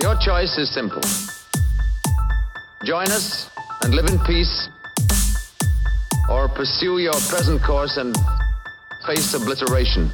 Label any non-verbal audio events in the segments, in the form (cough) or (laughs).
Your choice is simple. Join us and live in peace, or pursue your present course and face obliteration.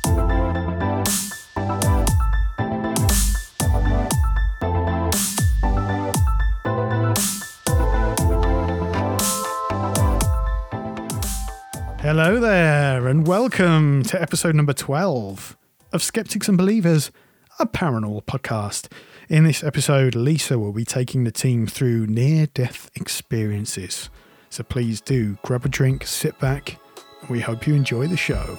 Hello there, and welcome to episode number 12 of Skeptics and Believers, a paranormal podcast. In this episode, Lisa will be taking the team through near death experiences. So please do grab a drink, sit back, and we hope you enjoy the show.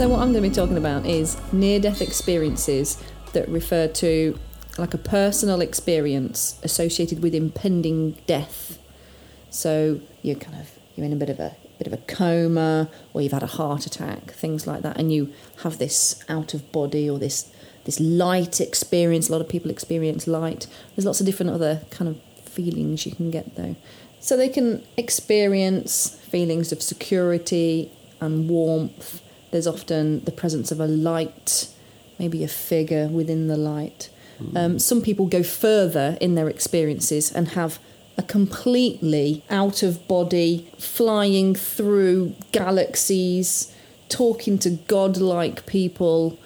So, what I'm going to be talking about is near death experiences that refer to like a personal experience associated with impending death. So, you're kind of you're in a bit of a bit of a coma or you've had a heart attack, things like that, and you have this out of body or this this light experience. A lot of people experience light. There's lots of different other kind of feelings you can get though. So they can experience feelings of security and warmth there's often the presence of a light, maybe a figure within the light. Um, some people go further in their experiences and have a completely out of body, flying through galaxies, talking to godlike people.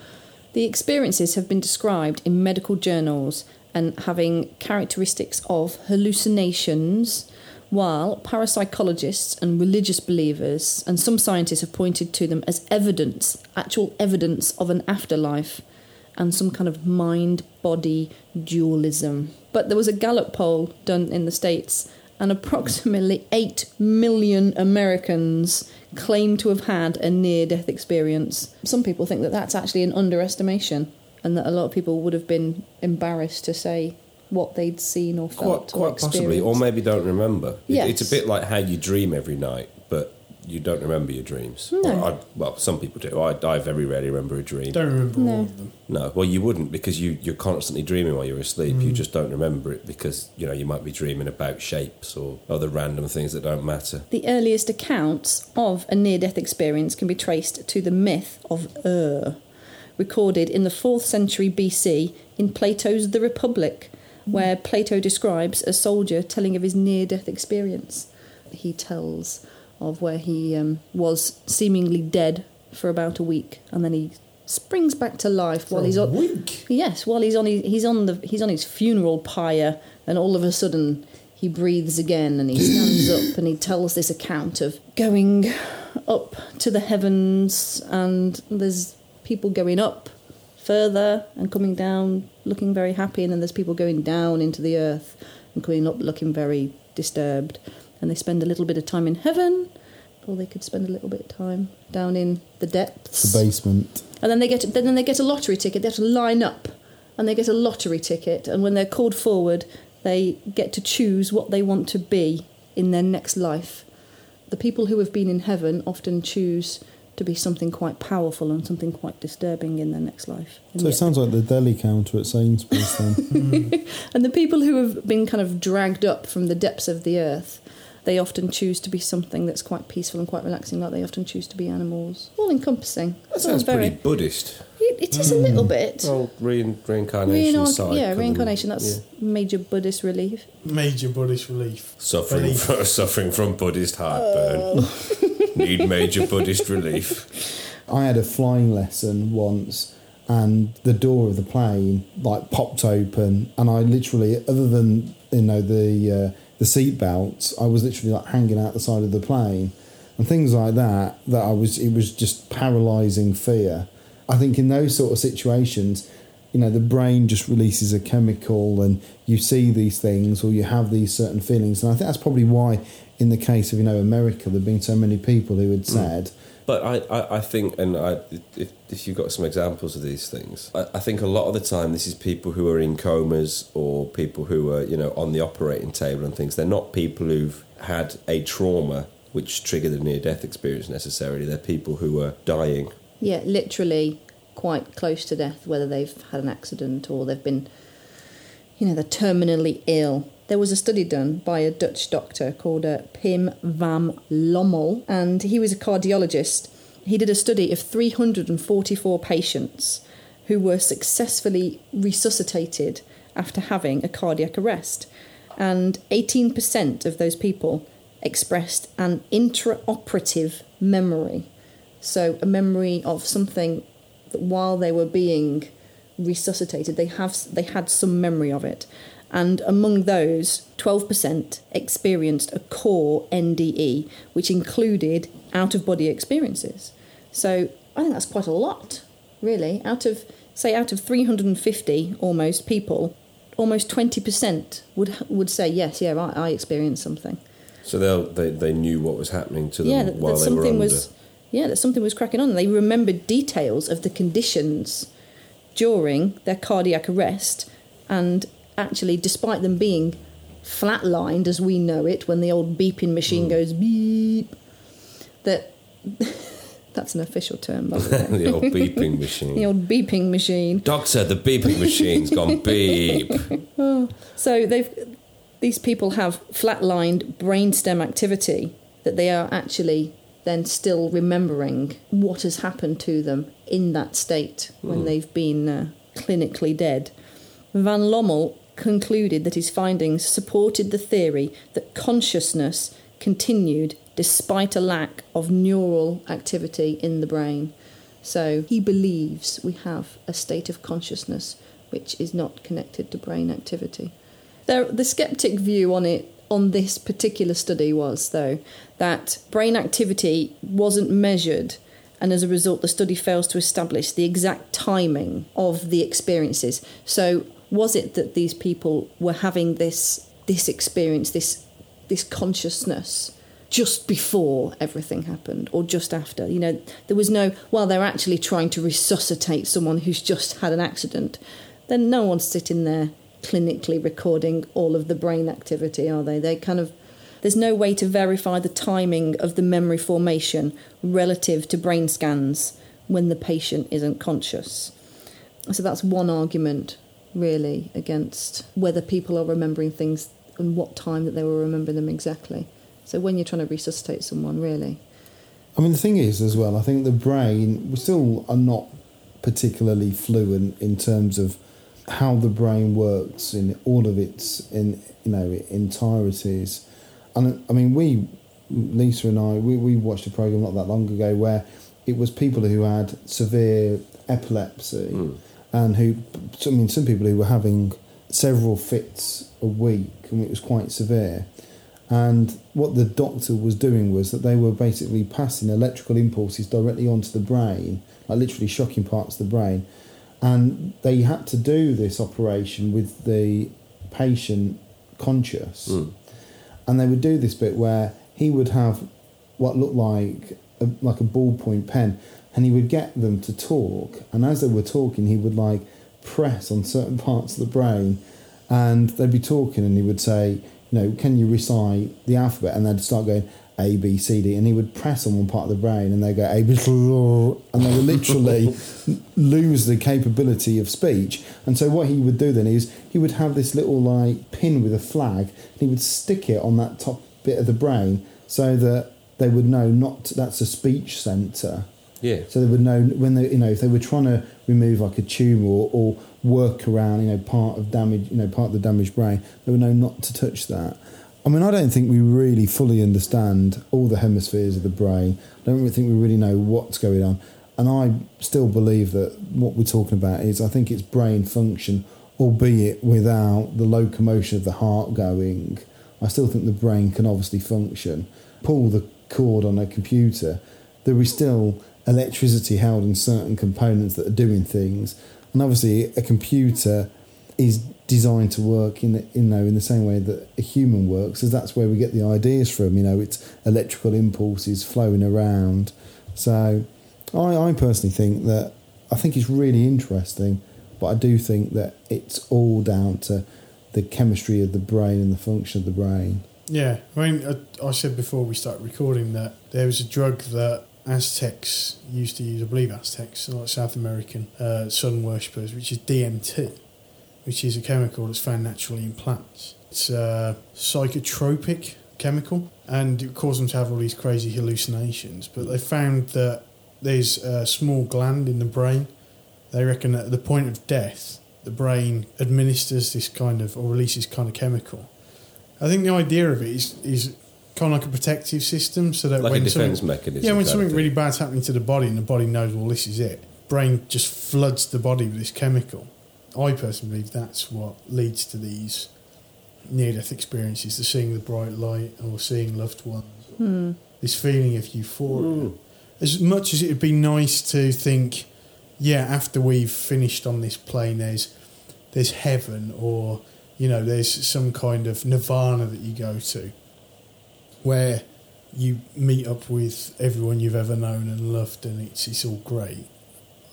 The experiences have been described in medical journals and having characteristics of hallucinations, while parapsychologists and religious believers and some scientists have pointed to them as evidence, actual evidence of an afterlife and some kind of mind body dualism. But there was a Gallup poll done in the States, and approximately 8 million Americans claim to have had a near death experience. Some people think that that's actually an underestimation, and that a lot of people would have been embarrassed to say what they'd seen or felt Quite, or possibly, or maybe don't remember. It- Yes. It's a bit like how you dream every night, but you don't remember your dreams. No. Or I, well, some people do. I, I very rarely remember a dream. Don't remember No. all of them. No, well, you wouldn't because you, you're constantly dreaming while you're asleep. Mm. You just don't remember it because, you know, you might be dreaming about shapes or other random things that don't matter. The earliest accounts of a near death experience can be traced to the myth of Ur, recorded in the 4th century BC in Plato's The Republic, where Plato describes a soldier telling of his near death experience. He tells of where he um, was seemingly dead for about a week and then he springs back to life while he's on week. Yes, while he's on his, he's on the he's on his funeral pyre, and all of a sudden he breathes again, and he stands up, and he tells this account of going up to the heavens, and there's people going up further and coming down, looking very happy, and then there's people going down into the earth and coming up looking very disturbed, and they spend a little bit of time in heaven. Or they could spend a little bit of time down in the depths the basement. and then they get then they get a lottery ticket. They have to line up, and they get a lottery ticket. And when they're called forward, they get to choose what they want to be in their next life. The people who have been in heaven often choose to be something quite powerful and something quite disturbing in their next life. And So it yet- sounds like the deli counter at Sainsbury's then. (laughs) and the people who have been kind of dragged up from the depths of the earth, they often choose to be something that's quite peaceful and quite relaxing. Like they often choose to be animals, all encompassing. That sounds very. pretty Buddhist. It, it is a mm. little bit. Well, rein, reincarnation Reincarn- side. yeah, reincarnation. That's yeah. major Buddhist relief. Major Buddhist relief. Suffering, Relief. from, (laughs) suffering from Buddhist heartburn. Oh. (laughs) Need major Buddhist relief. I had a flying lesson once and the door of the plane like popped open and I literally other than you know the uh, the seat belts I was literally like hanging out the side of the plane and things like that that I was it was just paralyzing fear I think in those sort of situations you know the brain just releases a chemical and you see these things or you have these certain feelings and I think that's probably why in the case of you know America there've been so many people who had mm. said But I, I, I think, and I, if, if you've got some examples of these things, I, I think a lot of the time this is people who are in comas or people who are, you know, on the operating table and things. They're not people who've had a trauma which triggered a near death experience necessarily. They're people who are dying. Yeah, literally quite close to death, whether they've had an accident or they've been, you know, they're terminally ill. There was a study done by a Dutch doctor called uh, Pim van Lommel, and he was a cardiologist. He did a study of 344 patients who were successfully resuscitated after having a cardiac arrest. And 18% of those people expressed an intraoperative memory. So, a memory of something that while they were being resuscitated, they have they had some memory of it, and among those, twelve percent experienced a core NDE, which included out of body experiences. So I think that's quite a lot, really. Out of say out of three hundred and fifty almost people, almost twenty percent would would say yes, yeah, I, I experienced something. So they they knew what was happening to them yeah, that, while that they were something under. was yeah that something was cracking on. They remembered details of the conditions during their cardiac arrest, and actually, despite them being flatlined as we know it, when the old beeping machine goes beep, that (laughs) that's an official term, by the way. (laughs) the old (laughs) beeping machine. the old beeping machine. Doctor, the beeping machine's gone beep. So they've these people have flatlined brainstem activity that they are actually then still remembering what has happened to them in that state when they've been uh, clinically dead. Van Lommel concluded that his findings supported the theory that consciousness continued despite a lack of neural activity in the brain. So he believes we have a state of consciousness which is not connected to brain activity. There, the skeptic view on it on this particular study was though that brain activity wasn't measured and as a result the study fails to establish the exact timing of the experiences so was it that these people were having this this experience this this consciousness just before everything happened or just after? You know there was no while they're actually trying to resuscitate someone who's just had an accident then no one's sitting there clinically recording all of the brain activity are they? They kind of there's no way to verify the timing of the memory formation relative to brain scans when the patient isn't conscious. So that's one argument really against whether people are remembering things and what time that they were remembering them exactly. So when you're trying to resuscitate someone really. I mean, the thing is, as well, I think the brain, we still are not particularly fluent in terms of how the brain works in all of its in you know entireties. And I mean, we, Lisa and I, we, we watched a program not that long ago where it was people who had severe epilepsy hmm. And who, I mean, some people who were having several fits a week and it was quite severe. And what the doctor was doing was that they were basically passing electrical impulses directly onto the brain, like literally shocking parts of the brain. And they had to do this operation with the patient conscious. Hmm. And they would do this bit where he would have what looked like a, like a ballpoint pen, and he would get them to talk. And as they were talking, he would like press on certain parts of the brain, and they'd be talking, and he would say, you know, can you recite the alphabet? And they'd start going A B C D, and he would press on one part of the brain, and they'd go A B C, and they would literally (laughs) lose the capability of speech. And so what he would do then is he would have this little like pin with a flag, and he would stick it on that top bit of the brain so that they would know not that's a speech center. Yeah. So they would know when they, you know, if they were trying to remove like a tumor or, or work around, you know, part of damage, you know, part of the damaged brain, they would know not to touch that. I mean, I don't think we really fully understand all the hemispheres of the brain. I don't really think we really know what's going on. And I still believe that what we're talking about is, I think it's brain function, albeit without the locomotion of the heart going. I still think the brain can obviously function. Pull the on a computer, there is still electricity held in certain components that are doing things. And obviously, a computer is designed to work in the, you know in the same way that a human works, as that's where we get the ideas from. You know, it's electrical impulses flowing around So, I, I personally think that I think it's really interesting, but I do think that it's all down to the chemistry of the brain and the function of the brain. Yeah, I mean, I, I said before we started recording that there was a drug that Aztecs used to use, I believe Aztecs, like South American uh, sun worshippers, which is DMT, which is a chemical that's found naturally in plants. It's a psychotropic chemical and it caused them to have all these crazy hallucinations. But they found that there's a small gland in the brain. They reckon that at the point of death, the brain administers this kind of, or releases kind of chemical. I think the idea of it is, is kind of like a protective system so that Like a when defense something, mechanism yeah, when kind of something thing. really bad's happening to the body and the body knows, well, this is it, brain just floods the body with this chemical. I personally believe that's what leads to these near-death experiences, the seeing the bright light or seeing loved ones. Hmm. This feeling of euphoria. Hmm. As much as it would be nice to think, yeah, after we've finished on this plane, there's there's heaven or you know there's some kind of nirvana that you go to where you meet up with everyone you've ever known and loved and it's, it's all great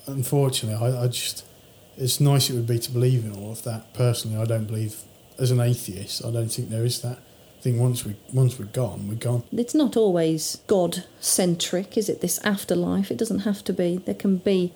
unfortunately I, I just it's nice it would be to believe in all of that personally I don't believe as an atheist I don't think there is that I think once we once we're gone we're gone It's not always God centric, is it? This afterlife. It doesn't have to be. There can be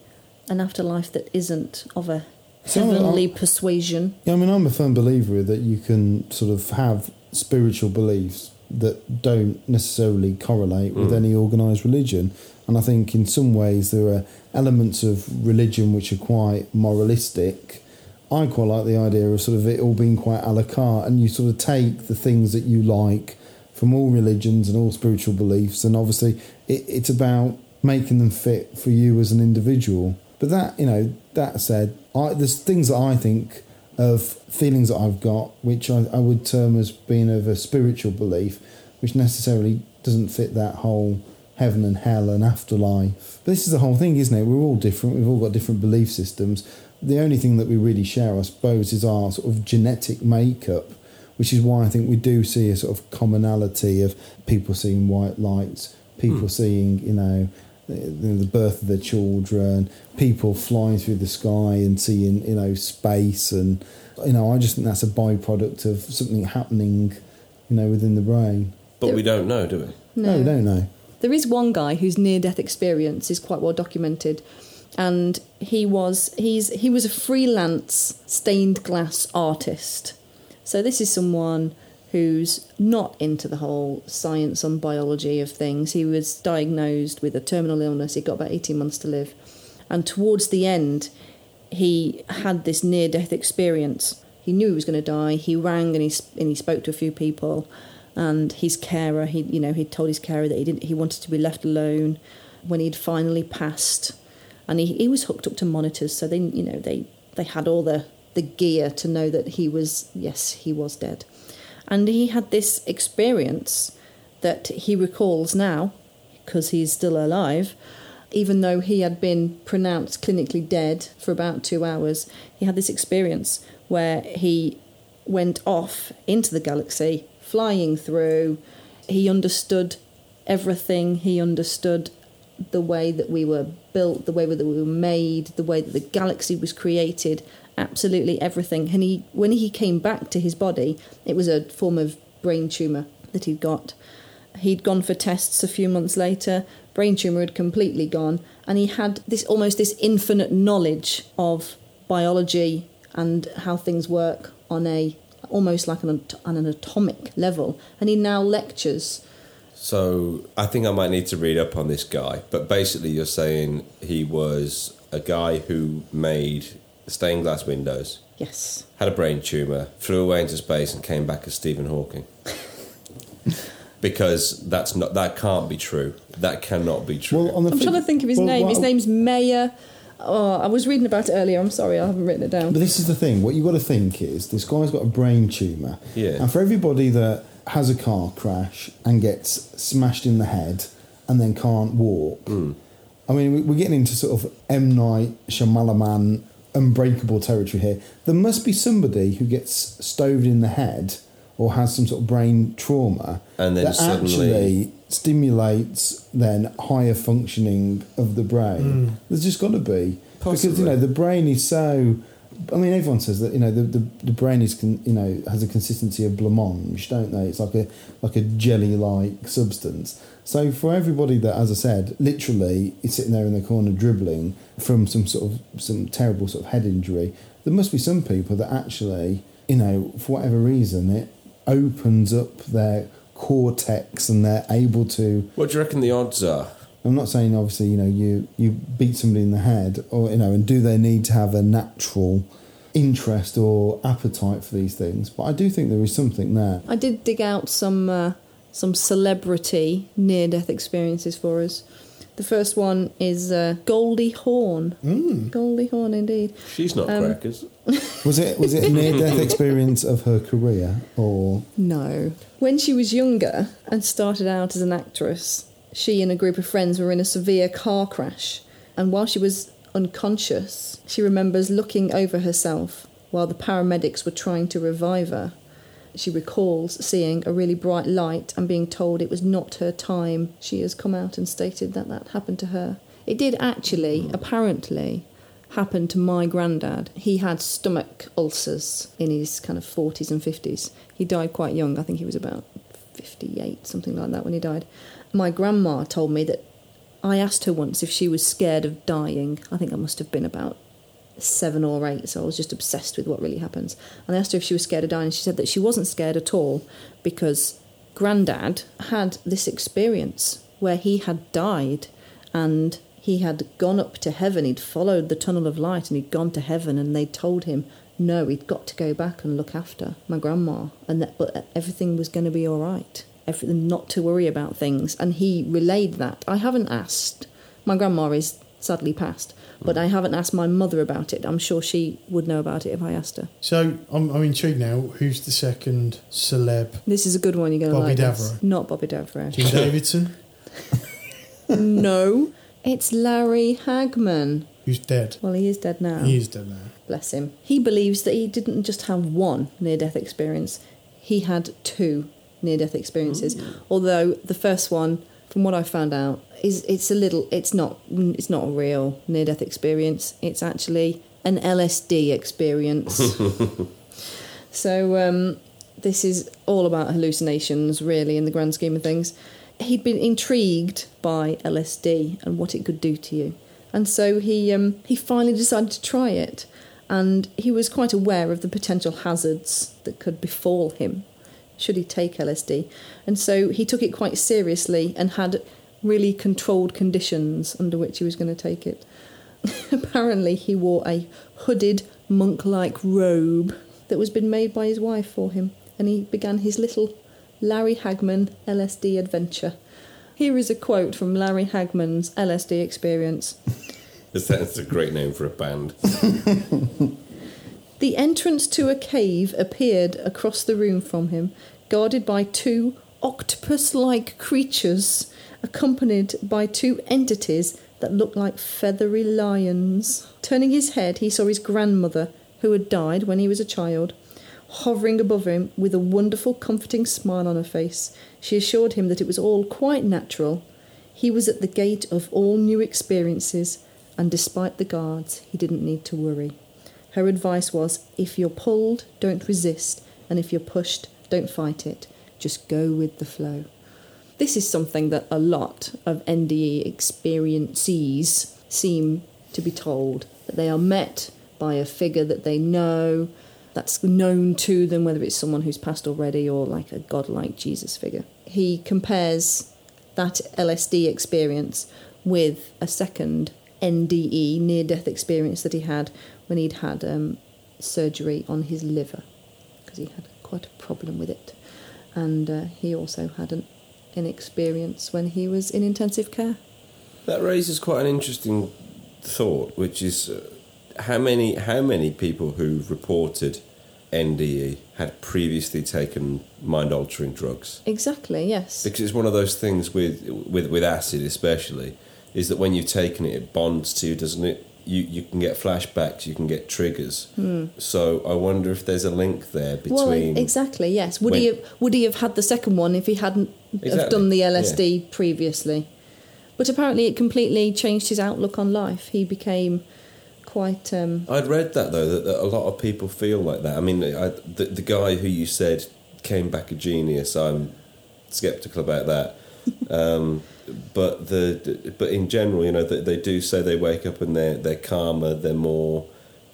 an afterlife that isn't of a So, heavenly persuasion. Yeah, I mean, I'm a firm believer that you can sort of have spiritual beliefs that don't necessarily correlate with mm. any organised religion. And I think in some ways there are elements of religion which are quite moralistic. I quite like the idea of sort of it all being quite a la carte, and you sort of take the things that you like from all religions and all spiritual beliefs, and obviously it, it's about making them fit for you as an individual. But that, you know, that said, I, there's things that I think of feelings that I've got, which I, I would term as being of a spiritual belief, which necessarily doesn't fit that whole heaven and hell and afterlife. But this is the whole thing, isn't it? We're all different. We've all got different belief systems. The only thing that we really share, I suppose, is our sort of genetic makeup, which is why I think we do see a sort of commonality of people seeing white lights, people hmm. seeing, you know, the, the birth of their children, people flying through the sky and seeing, you know, space. And, you know, I just think that's a byproduct of something happening, you know, within the brain. But we don't know, do we? No, we don't know. There is one guy whose near death experience is quite well documented and he was he's he was a freelance stained glass artist. So this is someone who's not into the whole science and biology of things. He was diagnosed with a terminal illness. He got about 18 months to live. And towards the end, he had this near death experience. He knew he was going to die. He rang and he and he spoke to a few people, and his carer, he you know he told his carer that he didn't he wanted to be left alone when he'd finally passed, and he, he was hooked up to monitors, so they you know they they had all the the gear to know that he was yes he was dead, and he had this experience that he recalls now because he's still alive even though he had been pronounced clinically dead for about two hours, he had this experience where he went off into the galaxy, flying through. He understood everything. He understood the way that we were built, the way that we were made, the way that the galaxy was created, absolutely everything. And he, when he came back to his body, it was a form of brain tumor that he'd got. He'd gone for tests a few months later. Brain tumor had completely gone, and he had this almost this infinite knowledge of biology and how things work on a almost like an, on an atomic level. And he now lectures. So I think I might need to read up on this guy. But basically, you're saying he was a guy who made stained glass windows, Yes, had a brain tumor, flew away into space, and came back as Stephen Hawking. (laughs) because that's not that can't be true. That cannot be true. Well, on the I'm flip- trying to think of his well, name. His name's Mayer. Oh, I was reading about it earlier. I'm sorry, I haven't written it down. But this is the thing. What you've got to think is this guy's got a brain tumour. Yeah. And for everybody that has a car crash and gets smashed in the head and then can't walk, hmm. I mean, we- we're getting into sort of M. Night Shyamalan unbreakable territory here. There must be somebody who gets stoved in the head or has some sort of brain trauma And then that suddenly- actually stimulates then higher functioning of the brain. Mm. There's just got to be because you know the brain is so. I mean, everyone says that you know the, the, the brain is con, you know has a consistency of blancmange, don't they? It's like a like a jelly like substance. So for everybody that, as I said, literally is sitting there in the corner dribbling from some sort of some terrible sort of head injury, there must be some people that actually you know for whatever reason it opens up their cortex and they're able to What do you reckon the odds are? I'm not saying obviously you know you you beat somebody in the head or you know and do they need to have a natural interest or appetite for these things but I do think there is something there I did dig out some uh, some celebrity near death experiences for us. The first one is uh, Goldie Hawn. Mm. Goldie Hawn, indeed. She's not Um, crackers. was it was it a near death (laughs) experience of her career or No. When she was younger and started out as an actress, she and a group of friends were in a severe car crash. And while she was unconscious, she remembers looking over herself while the paramedics were trying to revive her. She recalls seeing a really bright light and being told it was not her time. She has come out and stated that that happened to her. It did actually, apparently, happen to my granddad. He had stomach ulcers in his kind of 40s and 50s. He died quite young. I think he was about 58, something like that, when he died. My grandma told me that I asked her once if she was scared of dying. I think I must have been about seven or eight, so I was just obsessed with what really happens. And I asked her if she was scared of dying, and she said that she wasn't scared at all because Grandad had this experience where he had died and he had gone up to heaven. He'd followed the tunnel of light and he'd gone to heaven, and they told him, no, he'd got to go back and look after my grandma, and that but everything was going to be all right. Not to worry about things, and he relayed that. I haven't asked. My grandma is sadly passed, but I haven't asked my mother about it. I'm sure she would know about it if I asked her. So I'm, I'm intrigued now. Who's the second celeb? This is a good one. You're going to Bobby like this. Davro. Not Bobby Davro. Jim Davidson, (laughs) no, it's Larry Hagman. who's dead. Well, he is dead now. He is dead now. Bless him. He believes that he didn't just have one near death experience, he had two near death experiences. Although the first one, from what I found out, is it's a little it's not it's not a real near death experience. It's actually an LSD experience. (laughs) so um, this is all about hallucinations, really, in the grand scheme of things. He'd been intrigued by LSD and what it could do to you, and so he um, he finally decided to try it. And he was quite aware of the potential hazards that could befall him should he take LSD. And so he took it quite seriously and had really controlled conditions under which he was going to take it. (laughs) Apparently, he wore a hooded monk like robe that was been made by his wife for him, and he began his little Larry Hagman LSD adventure. Here is a quote from Larry Hagman's LSD experience. (laughs) That's a great name for a band. (laughs) The entrance to a cave appeared across the room from him, guarded by two octopus like creatures, accompanied by two entities that looked like feathery lions. Turning his head, he saw his grandmother, who had died when he was a child, hovering above him with a wonderful, comforting smile on her face. She assured him that it was all quite natural. He was at the gate of all new experiences, and despite the guards, he didn't need to worry. Her advice was if you're pulled, don't resist, and if you're pushed, don't fight it. Just go with the flow. This is something that a lot of NDE experiencees seem to be told that they are met by a figure that they know, that's known to them, whether it's someone who's passed already or like a godlike Jesus figure. He compares that LSD experience with a second NDE, near death experience that he had when he'd had um, surgery on his liver because he had quite a problem with it. And uh, he also had an, an experience when he was in intensive care. That raises quite an interesting thought, which is uh, how many how many people who've reported NDE had previously taken mind altering drugs. Exactly, yes. Because it's one of those things with with with acid, especially, is that when you've taken it, it bonds to you, doesn't it? You, you can get flashbacks, you can get triggers. So I wonder if there's a link there Hmm. Well, between. exactly. Yes. Would he have, would he have had the second one if he hadn't have done the LSD previously? But apparently, it completely changed his outlook on life. He became quite. Um, I'd read that though that, that a lot of people feel like that. I mean, I, the the guy who you said came back a genius. I'm skeptical about that. Um, but the but in general, you know, they, they do say they wake up and they're they're calmer, they're more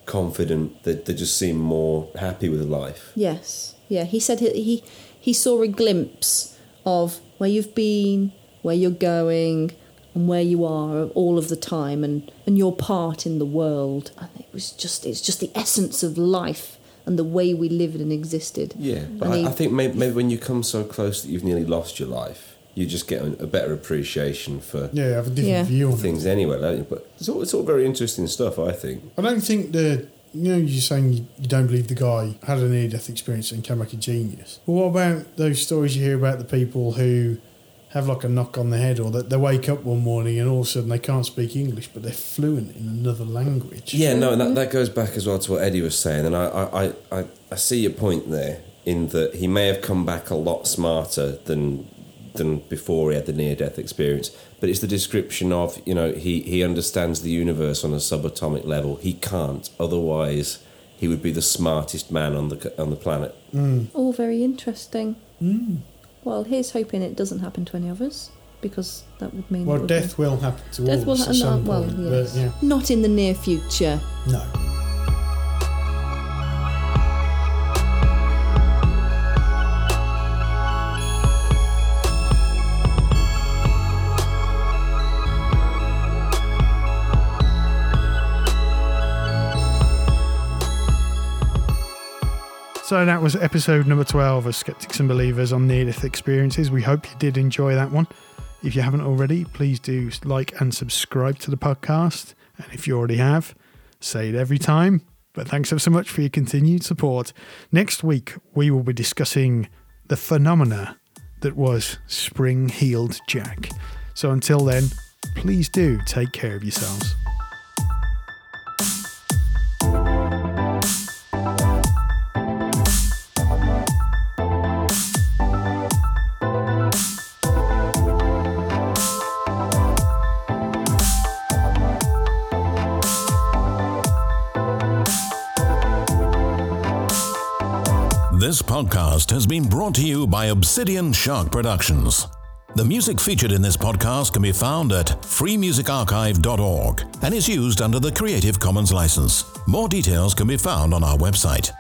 confident. They they just seem more happy with life. yes. Yeah. He said he, he he saw a glimpse of where you've been, where you're going, and where you are all of the time, and and your part in the world. And it was just it's just the essence of life and the way we lived and existed. Yeah, but I, he- I think maybe, maybe when you come so close that you've nearly lost your life, you just get a, a better appreciation for Yeah, have a different Yeah. view on things anyway. Don't you? But it's all, it's all very interesting stuff, I think. I don't think the you know you're saying you, you don't believe the guy had a near death experience and came back a genius. But what about those stories you hear about the people who have like a knock on the head or that they wake up one morning and all of a sudden they can't speak English but they're fluent in another language. Yeah, no, and that, that goes back as well to what Eddie was saying, and I, I, I, I, I see your point there in that he may have come back a lot smarter than than before he had the near death experience. But it's the description of you know he he understands the universe on a subatomic level. He can't, otherwise he would be the smartest man on the on the planet. All very interesting. Mm. Well, here's hoping it doesn't happen to any of us because that would mean. Well, would death will happen to Be, death all will of us happen. at some well, point, yes. but yeah, Not in the near future. no. So that was episode number 12 of Skeptics and Believers on near death experiences. We hope you did enjoy that one. If you haven't already, please do like and subscribe to the podcast. And if you already have, say it every time. But thanks so much for your continued support. Next week, we will be discussing the phenomena that was Spring Heeled Jack. So until then, please do take care of yourselves. Podcast has been brought to you by Obsidian Shark Productions. The music featured in this podcast can be found at freemusicarchive.org and is used under the Creative Commons license. More details can be found on our website.